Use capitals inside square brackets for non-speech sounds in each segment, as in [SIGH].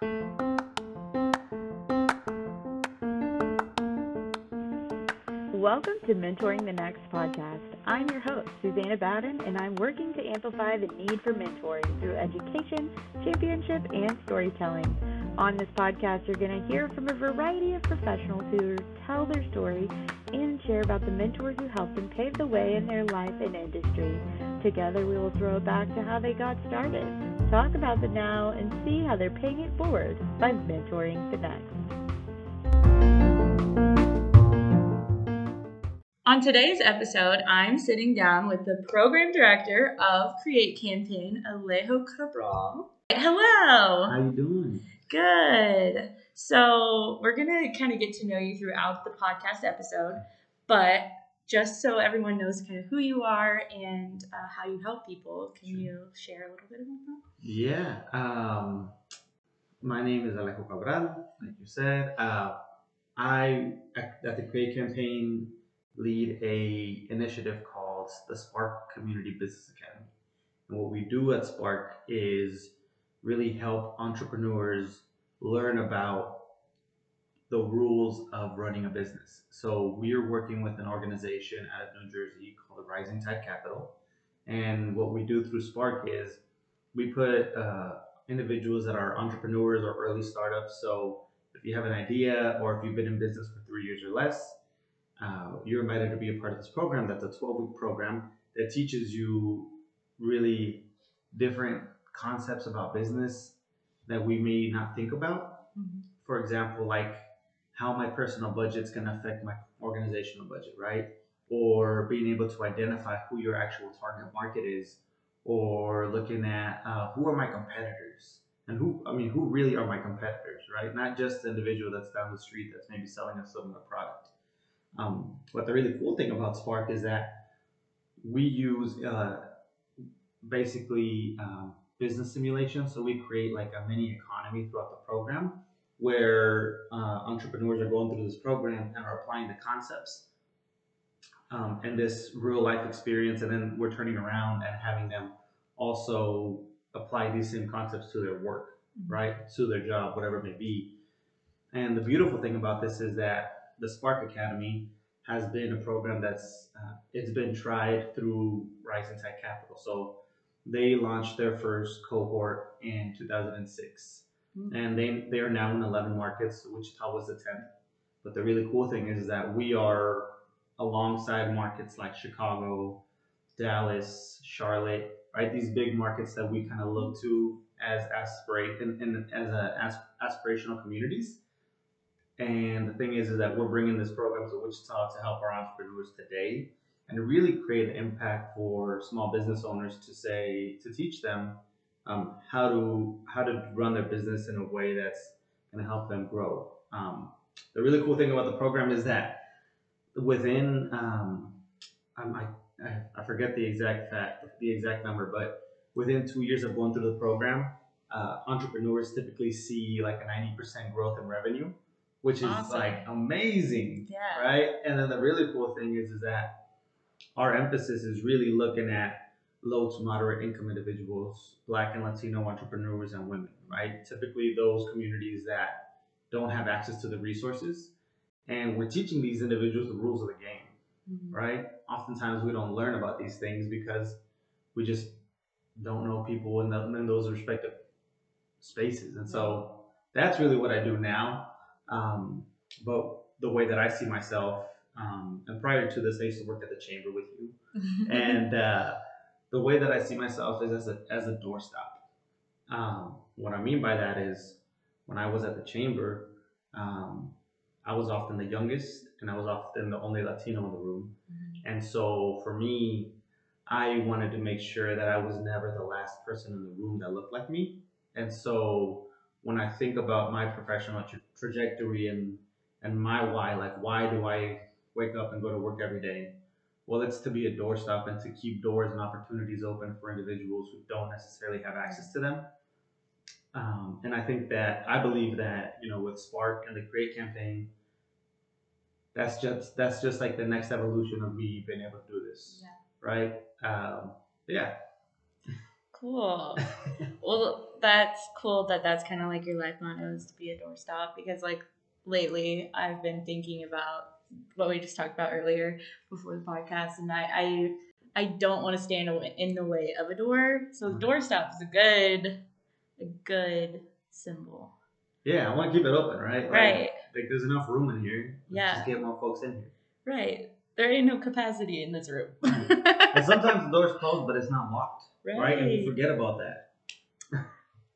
Welcome to Mentoring the Next podcast. I'm your host, Susanna Bowden, and I'm working to amplify the need for mentoring through education, championship, and storytelling. On this podcast, you're going to hear from a variety of professionals who tell their story and share about the mentors who helped them pave the way in their life and industry. Together, we will throw it back to how they got started, talk about the now, and see how they're paying it forward by mentoring the next. On today's episode, I'm sitting down with the program director of Create Campaign, Alejo Cabral. Hello. How you doing? Good. So we're gonna kind of get to know you throughout the podcast episode, but just so everyone knows kind of who you are and uh, how you help people, can you share a little bit about that? Yeah. Um, my name is Alejo Cabral, like you said. Uh, I at, at the Create Campaign lead a initiative called the Spark Community Business Academy. And what we do at Spark is really help entrepreneurs learn about the rules of running a business. So we are working with an organization out of New Jersey called the Rising Tide Capital. And what we do through Spark is we put uh, individuals that are entrepreneurs or early startups. So if you have an idea or if you've been in business for three years or less, uh, you're invited to be a part of this program. That's a 12 week program that teaches you really different concepts about business that we may not think about. Mm-hmm. For example, like how my personal budget is going to affect my organizational budget, right? Or being able to identify who your actual target market is, or looking at uh, who are my competitors and who, I mean, who really are my competitors, right? Not just the individual that's down the street that's maybe selling a similar product. Um, but the really cool thing about Spark is that we use uh, basically um, business simulation. So we create like a mini economy throughout the program where uh, entrepreneurs are going through this program and are applying the concepts um, and this real life experience. And then we're turning around and having them also apply these same concepts to their work, mm-hmm. right? To their job, whatever it may be. And the beautiful thing about this is that the Spark Academy has been a program that's uh, it's been tried through Rising Tide Capital. So they launched their first cohort in 2006, mm-hmm. and they they are now in 11 markets. Wichita was the 10th. But the really cool thing is that we are alongside markets like Chicago, Dallas, Charlotte, right? These big markets that we kind of look to as aspirate and, and as a, as aspirational communities. And the thing is, is that we're bringing this program to Wichita to help our entrepreneurs today and really create an impact for small business owners to say, to teach them um, how to how to run their business in a way that's going to help them grow. Um, the really cool thing about the program is that within um, I, I forget the exact fact, the exact number, but within two years of going through the program, uh, entrepreneurs typically see like a 90% growth in revenue which is awesome. like amazing, yeah. right? And then the really cool thing is, is that our emphasis is really looking at low to moderate income individuals, Black and Latino entrepreneurs, and women, right? Typically, those communities that don't have access to the resources, and we're teaching these individuals the rules of the game, mm-hmm. right? Oftentimes, we don't learn about these things because we just don't know people in, the, in those respective spaces, and so that's really what I do now um, but the way that I see myself, um, and prior to this, I used to work at the chamber with you, [LAUGHS] and uh, the way that I see myself is as a as a doorstop. Um, what I mean by that is, when I was at the chamber, um, I was often the youngest, and I was often the only Latino in the room, mm-hmm. and so for me, I wanted to make sure that I was never the last person in the room that looked like me, and so when I think about my professional tra- trajectory and and my why, like why do I wake up and go to work every day? Well, it's to be a doorstop and to keep doors and opportunities open for individuals who don't necessarily have access to them. Um, and I think that I believe that you know with Spark and the Create campaign, that's just that's just like the next evolution of me being able to do this, yeah. right? Um, yeah. Cool. [LAUGHS] well, that's cool that that's kind of like your life motto is to be a doorstop because like lately I've been thinking about what we just talked about earlier before the podcast, and I I, I don't want to stand in the way of a door, so the doorstop is a good a good symbol. Yeah, I want to keep it open, right? Like, Right. Like there's enough room in here. Let's Yeah. Just get more folks in here. Right. There ain't no capacity in this room. And sometimes the door's closed, but it's not locked, right? And you forget about that. [LAUGHS]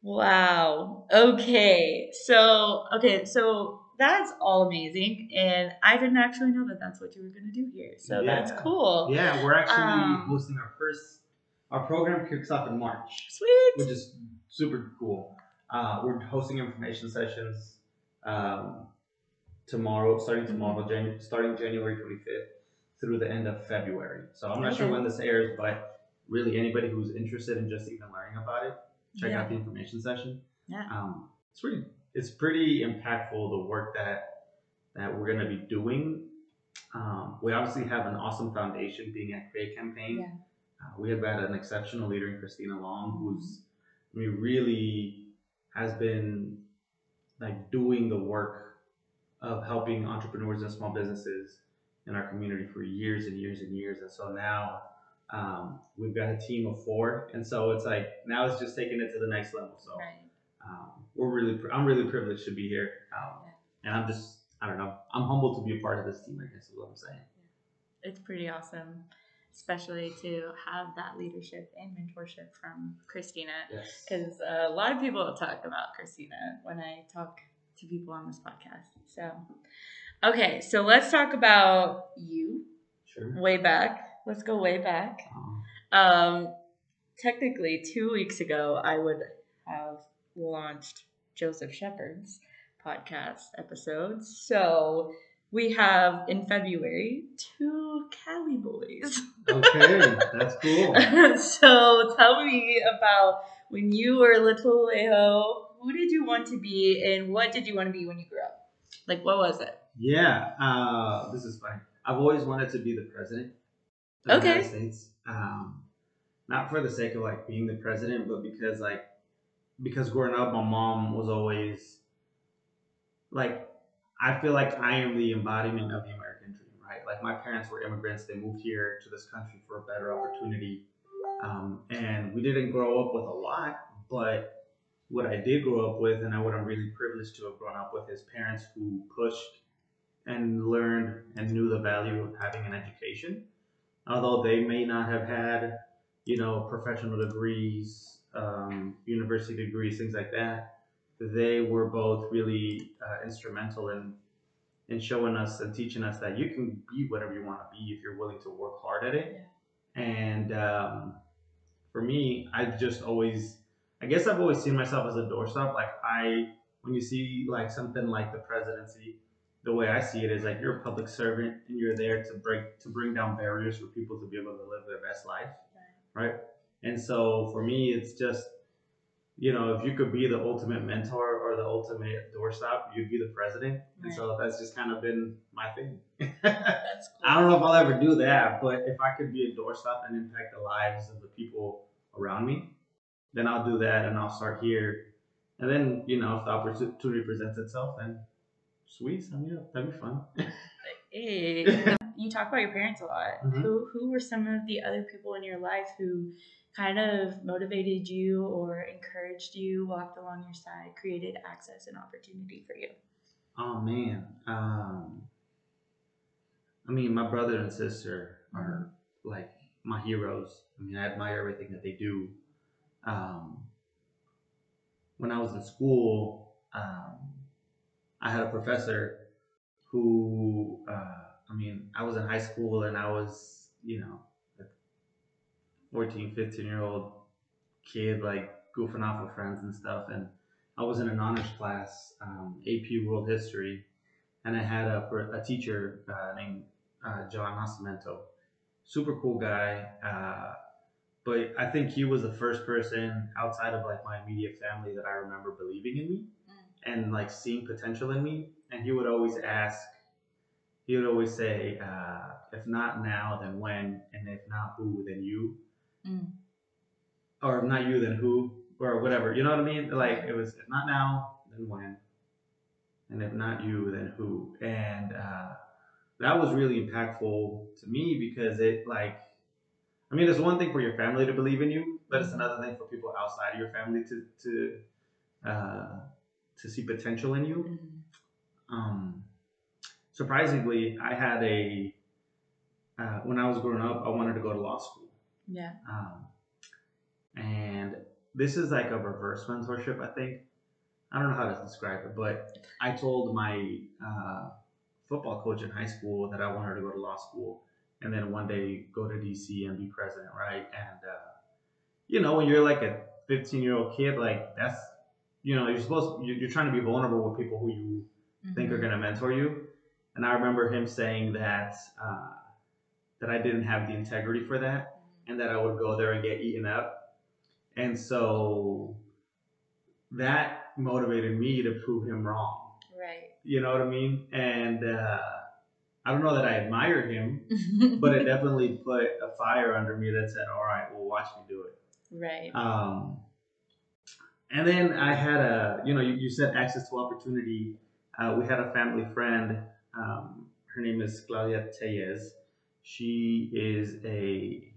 Wow. Okay. So, okay, so that's all amazing. And I didn't actually know that that's what you were going to do here. So that's cool. Yeah, we're actually Um, hosting our first. Our program kicks off in March. Sweet. which is super cool. Uh, we're hosting information sessions um, tomorrow, starting tomorrow, Jan- starting January 25th through the end of February. So I'm not sure when this airs, but really anybody who's interested in just even learning about it, check Yeah. out the information session. Yeah. Um, it's pretty, it's pretty impactful the work that that we're gonna be doing. Um, we obviously have an awesome foundation being at Create Campaign. Yeah. Uh, we have had an exceptional leader in Christina Long, who's I mean, really has been like doing the work of helping entrepreneurs and small businesses in our community for years and years and years. And so now um, we've got a team of four, and so it's like now it's just taking it to the next level. So Right. Um, we're really, I'm really privileged to be here, um, and I'm just, I don't know, I'm humbled to be a part of this team. I guess is what I'm saying. It's pretty awesome, especially to have that leadership and mentorship from Christina. Yes. Because a lot of people talk about Christina when I talk to people on this podcast. So, okay, so let's talk about you Sure. way back. Let's go way back. Um, Um, technically, two weeks ago, I would have launched Joseph Shepard's podcast episodes. So we have in February two Cali boys. okay, that's [LAUGHS] cool. so tell me about when you were little Leo. Who did you want to be, and what did you want to be when you grew up? Like, what was it? Yeah, uh, this is fine. I've always wanted to be the president of the Okay. United States. Um, not for the sake of like being the president, but because like because growing up, my mom was always like I feel like I am the embodiment of the American dream, right? Like my parents were immigrants; they moved here to this country for a better opportunity, um, and we didn't grow up with a lot, but what I did grow up with, and what I'm really privileged to have grown up with, is parents who pushed and learned and knew the value of having an education. Although they may not have had, you know, professional degrees, um, university degrees, things like that, they were both really uh, instrumental in in showing us and teaching us that you can be whatever you want to be if you're willing to work hard at it. And um, for me, I just always, I guess I've always seen myself as a doorstop. Like I, when you see like something like the presidency, the way I see it is like you're a public servant and you're there to break to bring down barriers for people to be able to live their best life, right? And so for me, it's just you know if you could be the ultimate mentor or the ultimate doorstop, you'd be the president. And so that's just kind of been my thing. Cool. [LAUGHS] I don't know if I'll ever do that, but if I could be a doorstop and impact the lives of the people around me, then I'll do that and I'll start here. And then, you know, if the opportunity presents itself, then sweet, sign me up. That'd be fun. [LAUGHS] Hey, [LAUGHS] you talk about your parents a lot. Mhm. Who who were some of the other people in your life who kind of motivated you or encouraged you, walked along your side, created access and opportunity for you? Oh man. Um I mean my brother and sister are like my heroes. I mean I admire everything that they do. Um when I was in school, um I had a professor who uh I mean I was in high school and I was, you know, a 14, 15 year old kid like goofing off with friends and stuff and I was in an honors class, um, AP World History, and I had a, a teacher uh, named uh, John Nascimento. Super cool guy, uh, but I think he was the first person outside of like my immediate family that I remember believing in me and like seeing potential in me. And he would always ask, he would always say, uh, "If not now, then when? And if not who, then you." Mm. or if not you, then who, or whatever. You know what I mean? Like it was if not now, then when, and if not you, then who. And uh, that was really impactful to me because it like, I mean, it's one thing for your family to believe in you, but it's another thing for people outside of your family to to uh, to see potential in you. Um, surprisingly, I had a uh, when I was growing up, I wanted to go to law school. Yeah. Um, and this is like a reverse mentorship, I think. I don't know how to describe it, but I told my uh, football coach in high school that I wanted to go to law school and then one day go to DC and be president, right? And, uh, you know, when you're like a 15 year old kid, like that's, you know, you're supposed, you're, you're trying to be vulnerable with people who you think are Mhm. going to mentor you. And I remember him saying that, uh, that I didn't have the integrity for that and that I would go there and get eaten up. And so that motivated me to prove him wrong. Right. You know what I mean? And uh, I don't know that I admire him, [LAUGHS] but it definitely put a fire under me that said, all right, well, watch me do it. right. Um, and then I had a, you know, you, you said access to opportunity. Uh, we had a family friend. Um, her name is Claudia Tellez. She is a,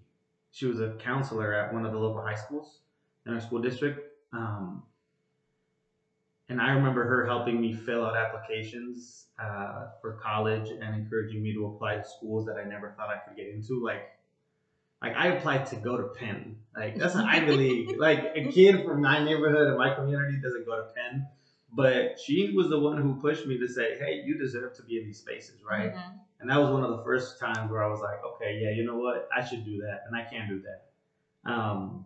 she was a counselor at one of the local high schools in our school district. Um, and I remember her helping me fill out applications uh, for college and encouraging me to apply to schools that I never thought I could get into, like like I applied to go to Penn. Like that's an Ivy League. Like a kid from my neighborhood and my community doesn't go to Penn. But she was the one who pushed me to say, "Hey, you deserve to be in these spaces, right?" Mhm. And that was one of the first times where I was like, "Okay, yeah, you know what? I should do that, and I can do that." Um,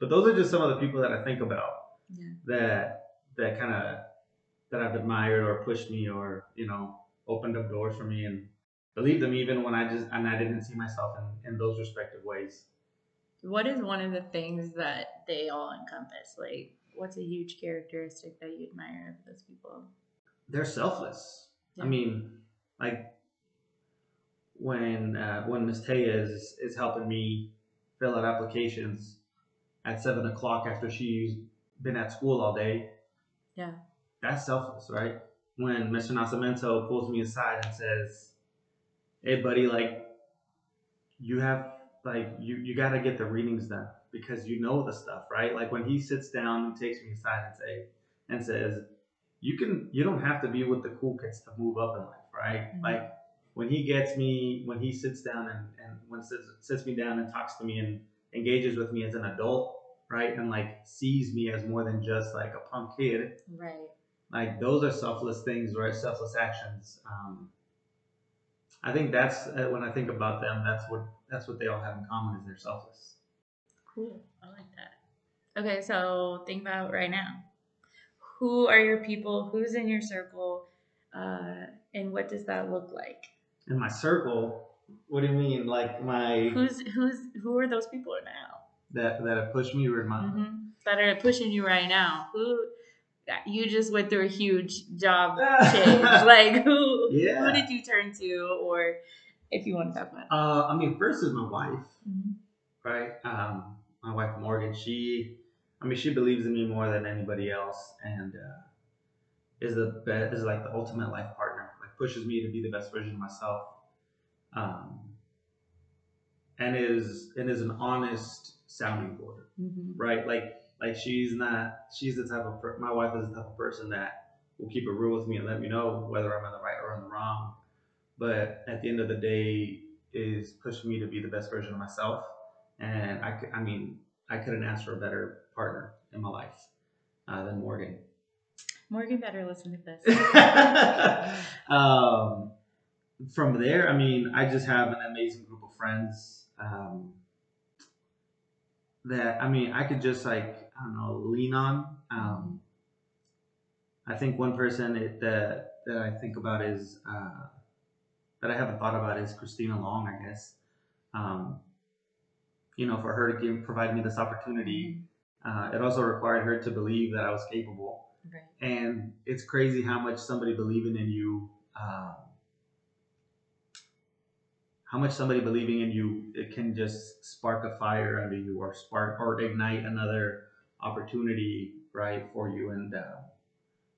but those are just some of the people that I think about Yeah. that that kind of that I've admired or pushed me or you know opened up doors for me and believed them even when I just and I didn't see myself in, in those respective ways. What is one of the things that they all encompass? Like, what's a huge characteristic that you admire of those people? They're selfless. Yeah. I mean, like when uh, when Miss Tellez, is helping me fill out applications at seven o'clock after she's been at school all day. Yeah. That's selfless, right? When Mr. Nascimento pulls me aside and says, Hey buddy, like you have like you, you gotta get the readings done because you know the stuff, right? Like when he sits down and takes me aside and say and says, You can you don't have to be with the cool kids to move up in life, right? Mhm. Like when he gets me when he sits down and, and when sits, sits me down and talks to me and engages with me as an adult, right? And like sees me as more than just like a punk kid, Right. like those are selfless things, right? Selfless actions. Um, I think that's uh, when I think about them. That's what that's what they all have in common is they're selfless. Cool. I like that. Okay, so think about right now. Who are your people? Who's in your circle? Uh, and what does that look like? In my circle, what do you mean? Like my Who's who's who are those people now? that that have pushed me or my hmm That are pushing you right now. Who? You just went through a huge job [LAUGHS] change. like who? Yeah. Who did you turn to, or if you want to talk about? it. Uh, I mean, first is my wife, Mhm. right? Um, my wife Morgan. She, I mean, she believes in me more than anybody else, and uh, is the best, is like the ultimate life partner. Like pushes me to be the best version of myself, um, and is and is an honest sounding board, Mhm. right? Like like she's not she's the type of per- my wife is the type of person that will keep it real with me and let me know whether I'm in the right or in the wrong. But at the end of the day, is pushing me to be the best version of myself. And I, I mean, I couldn't ask for a better partner in my life uh, than Morgan. Morgan better listen to this. [LAUGHS] um, from there, I mean, I just have an amazing group of friends um, that I mean, I could just like I don't know, lean on. Um, I think one person it, that that I think about is uh, that I haven't thought about is Christina Long. I guess, um, you know, for her to give provide me this opportunity, uh, it also required her to believe that I was capable. Right. and it's crazy how much somebody believing in you um, how much somebody believing in you it can just spark a fire under you or spark or ignite another opportunity right for you. And uh,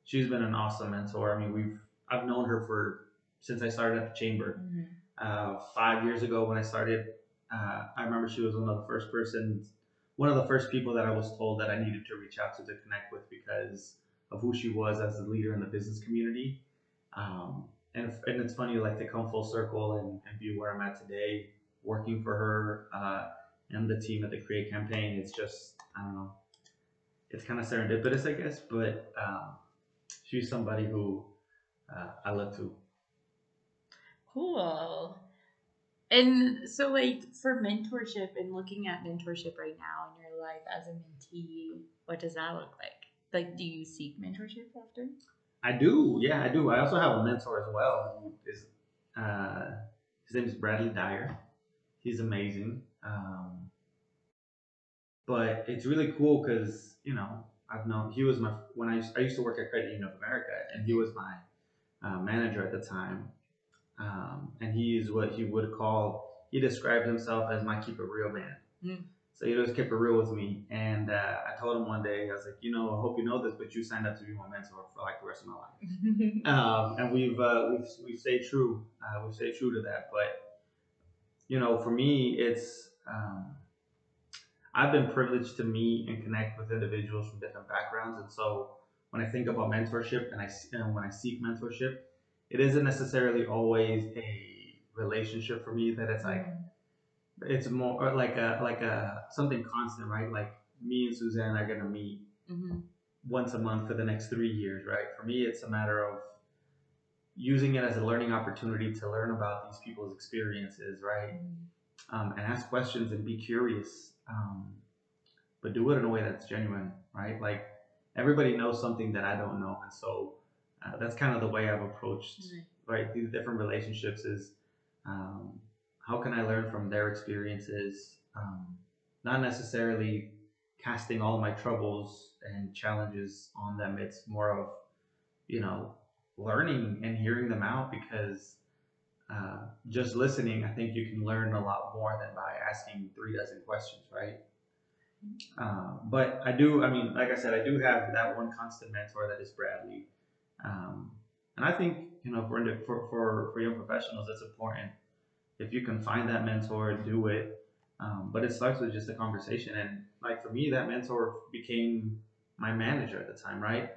she's been an awesome mentor. I mean we've i've known her for since i started at the chamber. Mhm. uh, five years ago when i started uh, i remember she was one of the first persons one of the first people that i was told that i needed to reach out to to connect with because of who she was as a leader in the business community um, and, and it's funny like to come full circle and, and be where i'm at today working for her uh, and the team at the create campaign it's just i don't know it's kind of serendipitous i guess but um, she's somebody who uh, i look to Cool. And so, like, for mentorship and looking at mentorship right now in your life as a mentee, what does that look like? Like, do you seek mentorship often? I do, yeah, I do. I also have a mentor as well. Uh, his name is Bradley Dyer. He's amazing. Um, but it's really cool because you know I've known he was my when I used, I used to work at Credit Union of America and he was my uh, manager at the time. Um, and he is what he would call he described himself as my keep it real man. Mm. So he just kept it real with me. And uh, I told him one day, I was like, you know, I hope you know this, but you signed up to be my mentor for like the rest of my life [LAUGHS] um, and we've uh, we've we've stayed true. Uh, we've stayed true to that. But you know, for me, it's um, I've been privileged to meet and connect with individuals from different backgrounds, and so when I think about mentorship and I, and when I seek mentorship, it isn't necessarily always a relationship for me that it's like it's more or like a like a something constant, right? Like me and Suzanne are gonna meet Mhm. once a month for the next three years, right? For me, it's a matter of using it as a learning opportunity to learn about these people's experiences, right? Um, and ask questions and be curious, um, but do it in a way that's genuine, right? Like everybody knows something that I don't know, and so uh, that's kind of the way I've approached Right. right these different relationships is um, how can i learn from their experiences? Um, not necessarily casting all my troubles and challenges on them. It's more of you know learning and hearing them out because uh, just listening i think you can learn a lot more than by asking three dozen questions right? Uh, but i do i mean like i said i do have that one constant mentor that is bradley um, and I think you know for, for for for young professionals, it's important if you can find that mentor, do it. Um, but it starts with just a conversation, and like for me, that mentor became my manager at the time, right?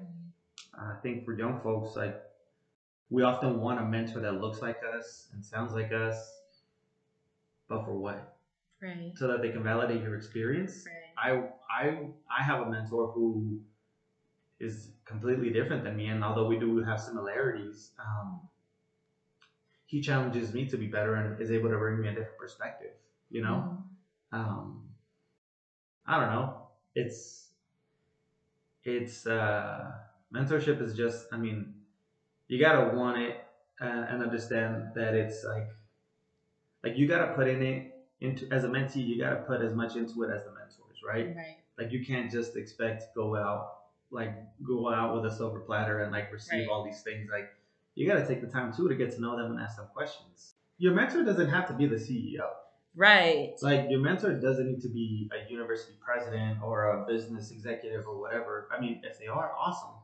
I think for young folks, like we often want a mentor that looks like us and sounds like us, but for what? Right. So that they can validate your experience. Right. I I I have a mentor who is completely different than me, and although we do have similarities, um, he challenges me to be better and is able to bring me a different perspective. You know, um, I don't know. It's it's uh, mentorship is just. I mean, you gotta want it uh, and understand that it's like like you gotta put in it into as a mentee. You gotta put as much into it as the mentors, right? Right. like you can't just expect to go out like go out with a silver platter and like receive Right. all these things like you got to take the time too to get to know them and ask them questions. Your mentor doesn't have to be the ceo Right. like your mentor doesn't need to be a university president or a business executive or whatever. I mean if they are awesome.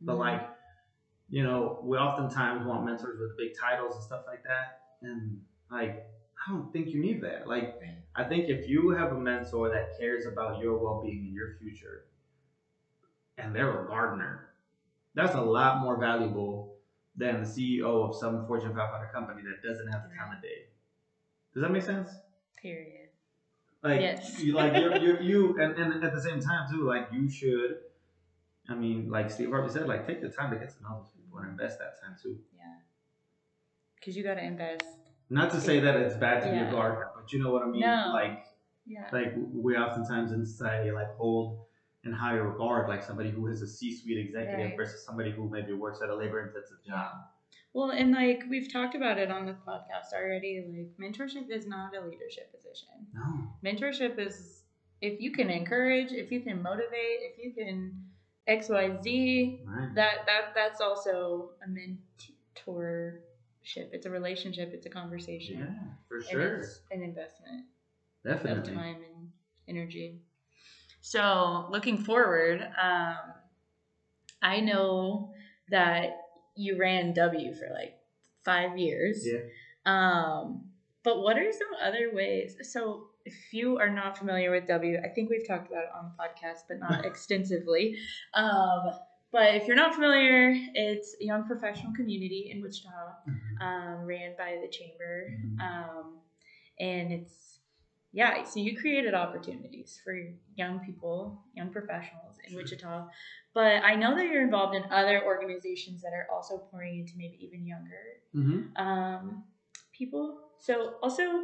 But Mhm. like you know we oftentimes want mentors with big titles and stuff like that. And like i don't think you need that. Like i think if you have a mentor that cares about your well-being and your future and they're a gardener that's a lot more valuable than the ceo of some fortune 500 company that doesn't have the time of day does that make sense Period. like Yes. you like you're, [LAUGHS] you're, you and, and at the same time too like you should i mean like steve harvey said like take the time to get to know those people and invest that time too Yeah. Because you got to invest. not to say that it's bad to be a gardener but you know what i mean No. like Yeah. like we oftentimes in society like hold in higher regard like somebody who is a c-suite executive Right. versus somebody who maybe works at a labor intensive job Well, and like we've talked about it on the podcast already, like mentorship is not a leadership position. no Mentorship is if you can encourage, if you can motivate, if you can X, Y, Z, right that that that's also a mentorship. It's a relationship. It's a conversation. Yeah, for And sure. it's an investment Definitely. of time and energy. So looking forward, um, I know that you ran W for like five years. Yeah. Um, but what are some other ways? So if you are not familiar with W, I think we've talked about it on the podcast, but not [LAUGHS] extensively. Um, but if you're not familiar, it's a young professional community in Wichita, Mhm. um, ran by the chamber, Mhm. um, and it's yeah. So you created opportunities for young people, young professionals in Sure. Wichita. But I know that you're involved in other organizations that are also pouring into maybe even younger Mhm. um, people. So also,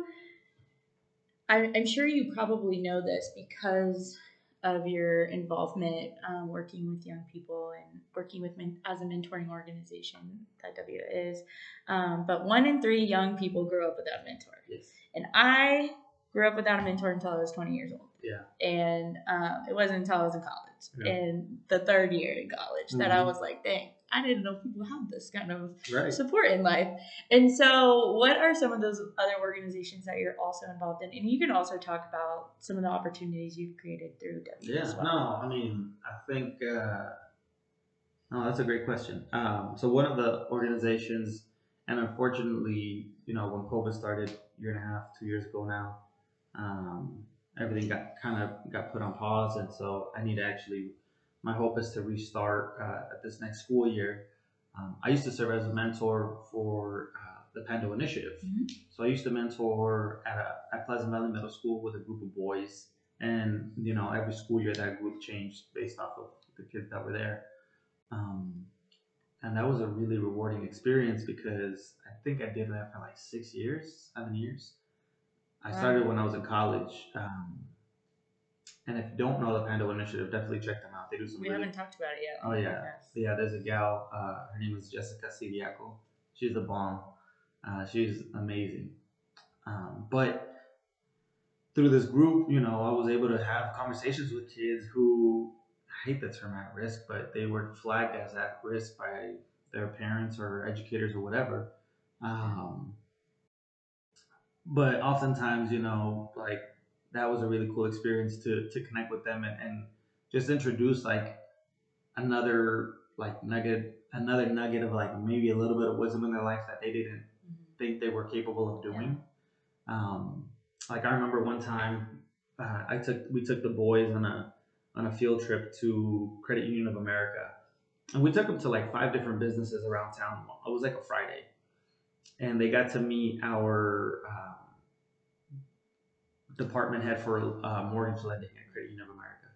I, I'm sure you probably know this because of your involvement um, working with young people and working with men, as a mentoring organization that W is. Um, but one in three young people grow up without a mentor, Yes. and I grew up without a mentor until I was 20 years old. Yeah. And um, it wasn't until I was in college, Yeah. in the third year in college, that I Mhm. was like, dang, I didn't know people had this kind of Right. support in life. And so, what are some of those other organizations that you're also involved in? And you can also talk about some of the opportunities you've created through W Yeah, well. no, I mean, I think, uh, no, that's a great question. Um, so one of the organizations, and unfortunately, you know, when COVID started a year and a half, two years ago now, um, everything got kind of got put on pause, and so I need to actually. My hope is to restart uh, at this next school year. Um, I used to serve as a mentor for uh, the Pando Initiative. Mhm. So I used to mentor at a, at Pleasant Valley Middle School with a group of boys, and you know every school year that group changed based off of the kids that were there. Um, and that was a really rewarding experience because I think I did that for like six years, seven years. I started when I was in college. Um, and if you don't know the Pando Initiative, definitely check them out. They do some We really haven't talked about it yet. Oh, yeah. podcast. yeah, there's a gal. Uh, her name is Jessica Siriaco. She's a bomb. Uh, she's amazing. Um, but through this group, you know, I was able to have conversations with kids who I hate the term at risk, but they were flagged as at risk by their parents or educators or whatever. Um, but oftentimes, you know, like that was a really cool experience to to connect with them and, and just introduce like another like nugget another nugget of like maybe a little bit of wisdom in their life that they didn't Mhm. think they were capable of doing. Um, like I remember one time uh, I took we took the boys on a on a field trip to Credit Union of America, and we took them to like five different businesses around town. It was like a Friday, and they got to meet our um, department head for uh, mortgage lending at Credit Union of America,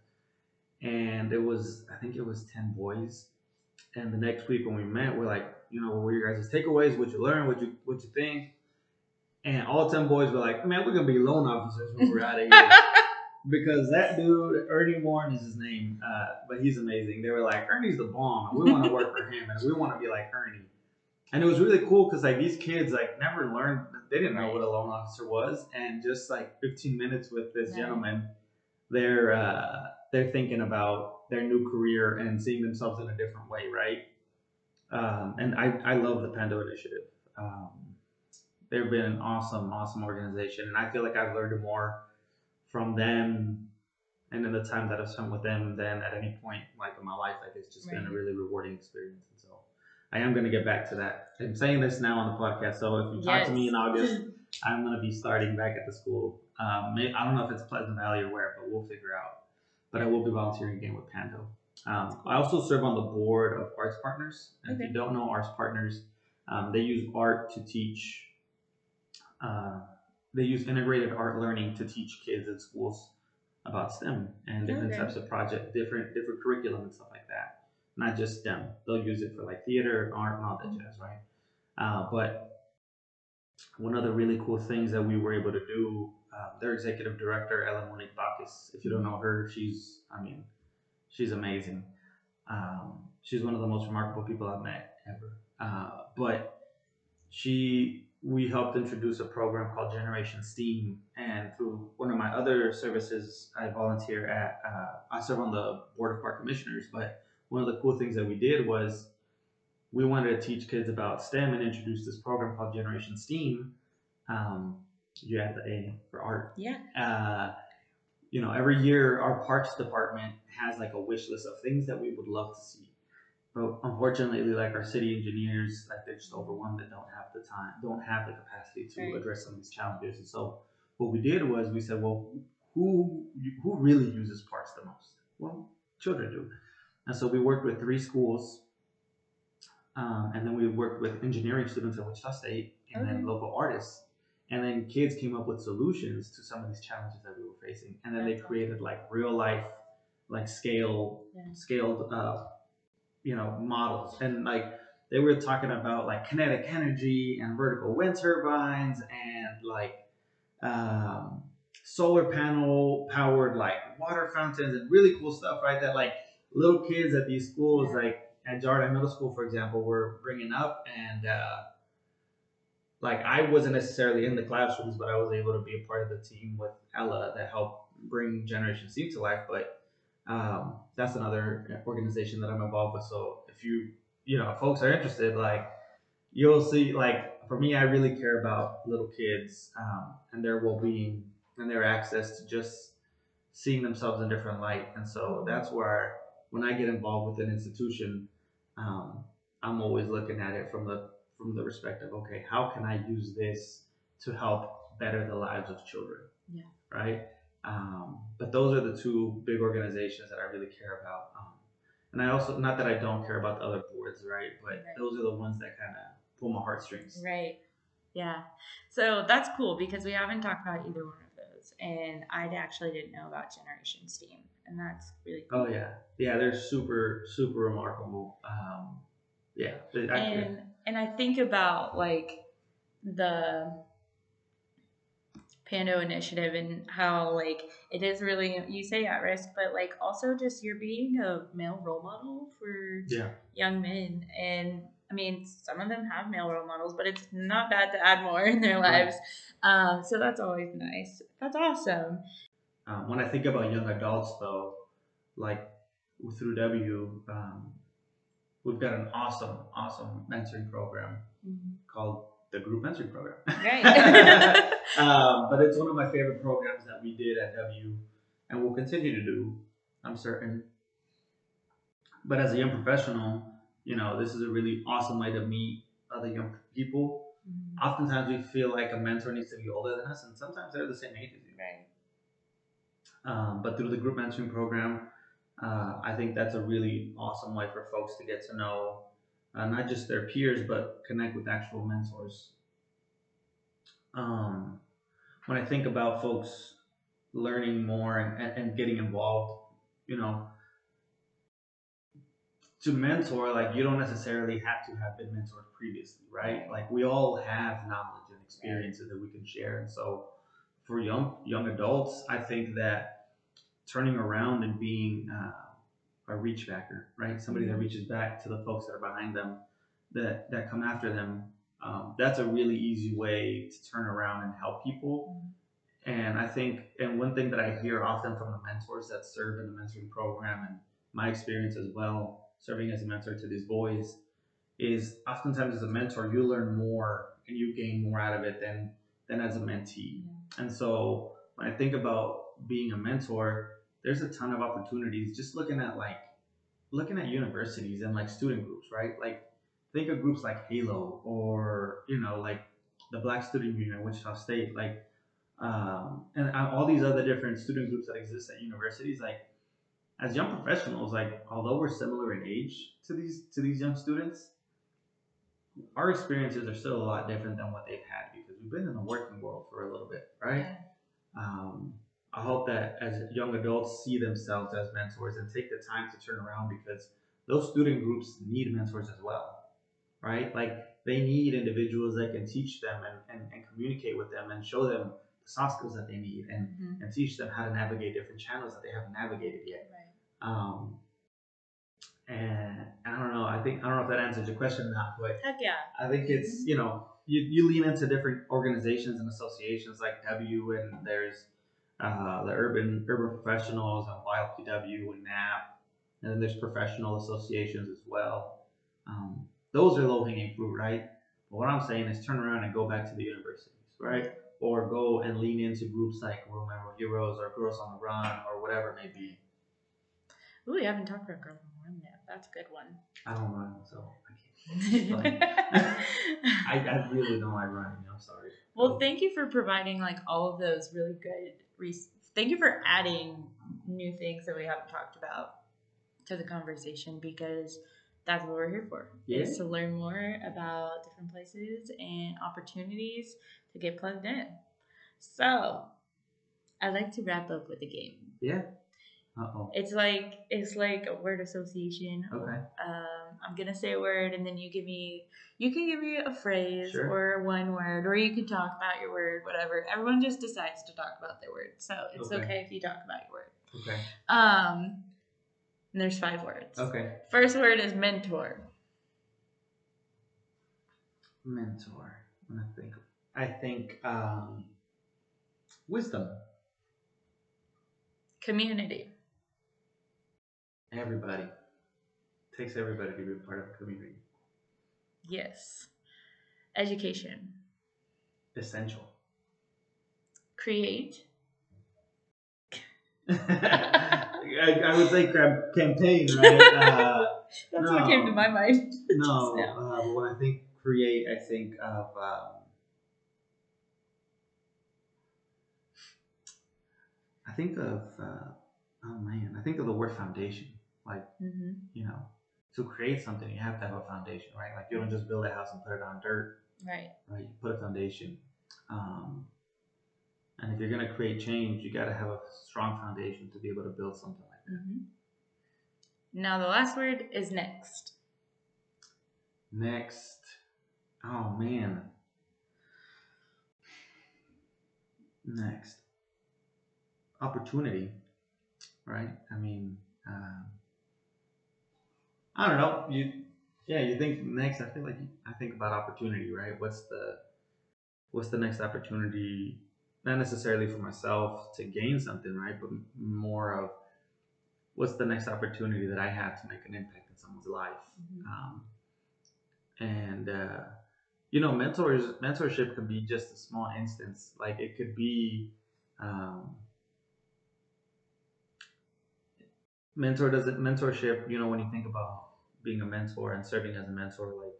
and it was I think it was ten boys. And the next week when we met, we're like, you know, what were your guys' takeaways? What you learn? What you what you think? And all ten boys were like, man, we're gonna be loan officers when we're out of here. [LAUGHS] because that dude, Ernie Warren is his name, uh, but he's amazing. They were like, Ernie's the bomb, and we want to work for him, and we want to be like Ernie. And it was really cool because like these kids like never learned, they didn't know what a loan officer was, and just like 15 minutes with this Right. gentleman, they're uh, they're thinking about their new career and seeing themselves in a different way, right? Um, and I, I love the Pando Initiative. Um, they've been an awesome, awesome organization, and I feel like I've learned more from them and in the time that I've spent with them than at any point like in my life. Like it's just been a really rewarding experience, I am going to get back to that. I'm saying this now on the podcast, so if you talk to me in August, [LAUGHS] I'm going to be starting back at the school. Um, may, I don't know if it's Pleasant Valley or where, but we'll figure out. But I will be volunteering again with Pando. Um, I also serve on the board of Arts Partners. And If you don't know Arts Partners, um, they use art to teach. Uh, they use integrated art learning to teach kids in schools about STEM and different Okay. types of project, different different curriculum and stuff like that. Not just STEM. They'll use it for like theater, art, and all that jazz, right? Uh, but one of the really cool things that we were able to do, uh, their executive director, Ellen Monique Bacchus, if you don't know her, she's, I mean, she's amazing. Um, she's one of the most remarkable people I've met ever. Uh, but she, we helped introduce a program called Generation STEAM. And through one of my other services, I volunteer at, uh, I serve on the board of park commissioners. But one of the cool things that we did was we wanted to teach kids about STEM and introduce this program called Generation STEAM. Um, you have the A for art. Yeah. Uh, you know, every year our parks department has like a wish list of things that we would love to see. But unfortunately, like our city engineers, like they're just overwhelmed and don't have the time, don't have the capacity to Right. address some of these challenges. And so what we did was we said, well, who who really uses parks the most? Well, children do. And so we worked with three schools, um, and then we worked with engineering students at Wichita State, and Okay. then local artists. And then kids came up with solutions to some of these challenges that we were facing. And then they created like real life, like scale, Yeah. scaled, uh, you know, models. And like they were talking about like kinetic energy and vertical wind turbines and like um, solar panel powered like water fountains and really cool stuff, right? That like little kids at these schools, Yeah. like at Jardine Middle School, for example, were bringing up and. Uh, like I wasn't necessarily in the classrooms, but I was able to be a part of the team with Ella that helped bring Generation C to life. But um, that's another organization that I'm involved with. So if you, you know, folks are interested, like you'll see, like for me, I really care about little kids um, and their well-being and their access to just seeing themselves in different light. And so that's where when I get involved with an institution, um, I'm always looking at it from the from the perspective, okay, how can I use this to help better the lives of children? Yeah. Right. Um, but those are the two big organizations that I really care about. Um, and I also, not that I don't care about the other boards, right? But Right. those are the ones that kind of pull my heartstrings. Right. Yeah. So that's cool because we haven't talked about either one of those. And I actually didn't know about Generation Steam. And that's really cool. Oh yeah, yeah, they're super, super remarkable. Um, yeah, and and I think about like the Pando initiative and how like it is really you say at risk, but like also just you're being a male role model for yeah, young men and I mean some of them have male role models, but it's not bad to add more in their Right. lives. Um, so that's always nice. That's awesome. Um, when I think about young adults, though, like through W, um, we've got an awesome, awesome mentoring program called the Group Mentoring Program. Right. [LAUGHS] um, but it's one of my favorite programs that we did at W, and will continue to do. I'm certain. But as a young professional, you know, this is a really awesome way to meet other young people. Oftentimes, we feel like a mentor needs to be older than us, and sometimes they're the same age as you. Right. Um, but through the group mentoring program, uh, I think that's a really awesome way for folks to get to know uh, not just their peers, but connect with actual mentors. Um, when I think about folks learning more and, and, getting involved, you know, to mentor, like you don't necessarily have to have been mentored previously, right? Right. Like we all have knowledge and experiences that we can share, and so for young young adults, I think that turning around and being uh, a reach backer, right? Somebody that Mhm. reaches back to the folks that are behind them, that that come after them. Um, that's a really easy way to turn around and help people. And I think, and one thing that I hear often from the mentors that serve in the mentoring program, and my experience as well, serving as a mentor to these boys, is oftentimes as a mentor you learn more and you gain more out of it than than as a mentee. And so when I think about being a mentor, there's a ton of opportunities just looking at like looking at universities and like student groups, right? Like think of groups like Halo or you know like the Black Student Union at Wichita State, like um, and all these other different student groups that exist at universities. Like as young professionals, like although we're similar in age to these to these young students, our experiences are still a lot different than what they've had because we've been in the working world for a little bit, right? Um, I hope that as young adults see themselves as mentors and take the time to turn around because those student groups need mentors as well, right? Like they need individuals that can teach them and, and, and communicate with them and show them the soft skills that they need and, Mhm. and teach them how to navigate different channels that they haven't navigated yet. Right. Um, and I don't know. I think I don't know if that answers your question or not, but Heck yeah. I think it's you know you, you lean into different organizations and associations like W and there's uh, the urban urban professionals and YLPW and NAP and then there's professional associations as well. Um, those are low hanging fruit, right? But what I'm saying is turn around and go back to the universities, right? Or go and lean into groups like Romero Heroes or Girls on the Run or whatever it may be. Ooh, we haven't talked about Girls on the Run yet. That's a good one. I don't run, so I can't. [LAUGHS] [LAUGHS] I, I really don't like running. I'm sorry. well, thank you for providing like all of those really good. Res- thank you for adding new things that we haven't talked about to the conversation because that's what we're here for. Is to learn more about different places and opportunities to get plugged in. So, I'd like to wrap up with a game. Yeah. Uh oh. It's like it's like a word association. Okay. Um, I'm gonna say a word, and then you give me you can give me a phrase Sure. or one word, or you can talk about your word, whatever. Everyone just decides to talk about their word, so it's Okay. okay, if you talk about your word. Okay. Um, and there's five words. Okay. First word is mentor. Mentor. I'm think. I think um, wisdom. Community. Everybody. Takes everybody to be a part of a community. Yes. Education. Essential. Create. [LAUGHS] I, I would say cam- campaign, right? [LAUGHS] Uh, That's what came to my mind. [LAUGHS] no, uh, when I think create, I think of um, I think of uh, oh man, I think of the word foundation. Like hmm you know, to create something, you have to have a foundation, right? Like you don't just build a house and put it on dirt, Right. right? You put a foundation. Um, and if you're gonna create change, you got to have a strong foundation to be able to build something like that. hmm Now the last word is next. Next, oh man. Next, opportunity, right? I mean, um, I don't know. You, yeah, you think next. I feel like you, I think about opportunity, right? What's the, what's the next opportunity? Not necessarily for myself to gain something, right? But more of what's the next opportunity that I have to make an impact in someone's life. Um, and uh, you know, mentors mentorship can be just a small instance. Like it could be um, mentor doesn't mentorship. You know, when you think about being a mentor and serving as a mentor, like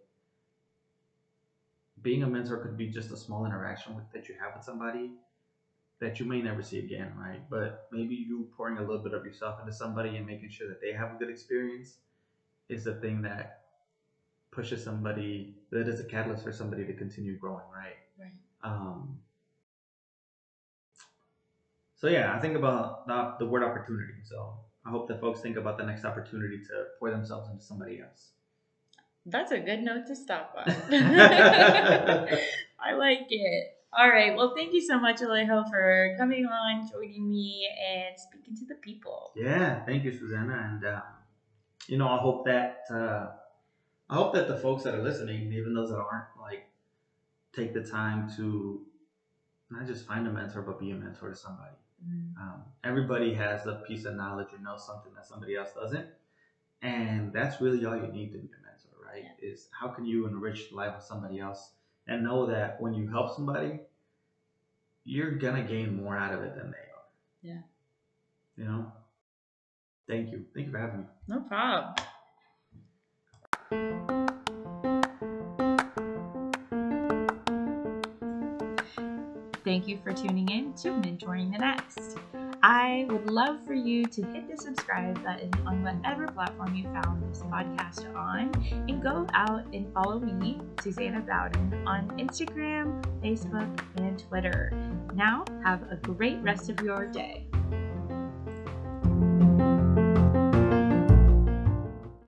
being a mentor could be just a small interaction with, that you have with somebody that you may never see again, right? But maybe you pouring a little bit of yourself into somebody and making sure that they have a good experience is the thing that pushes somebody that is a catalyst for somebody to continue growing, right? Right. Um, so yeah, I think about the, the word opportunity. So I hope that folks think about the next opportunity to pour themselves into somebody else. That's a good note to stop on. [LAUGHS] I like it. All right. Well, thank you so much, Alejo, for coming on, joining me, and speaking to the people. Yeah, thank you, Susanna, and um, you know I hope that uh, I hope that the folks that are listening, even those that aren't, like take the time to not just find a mentor, but be a mentor to somebody. Um, everybody has a piece of knowledge or knows something that somebody else doesn't, and that's really all you need to be a mentor, right? Is how can you enrich the life of somebody else and know that when you help somebody, you're gonna gain more out of it than they are. Yeah. You know. Thank you. Thank you for having me. No problem. Thank you for tuning in to Mentoring the Next. I would love for you to hit the subscribe button on whatever platform you found this podcast on and go out and follow me, Susanna Bowden, on Instagram, Facebook, and Twitter. Now, have a great rest of your day.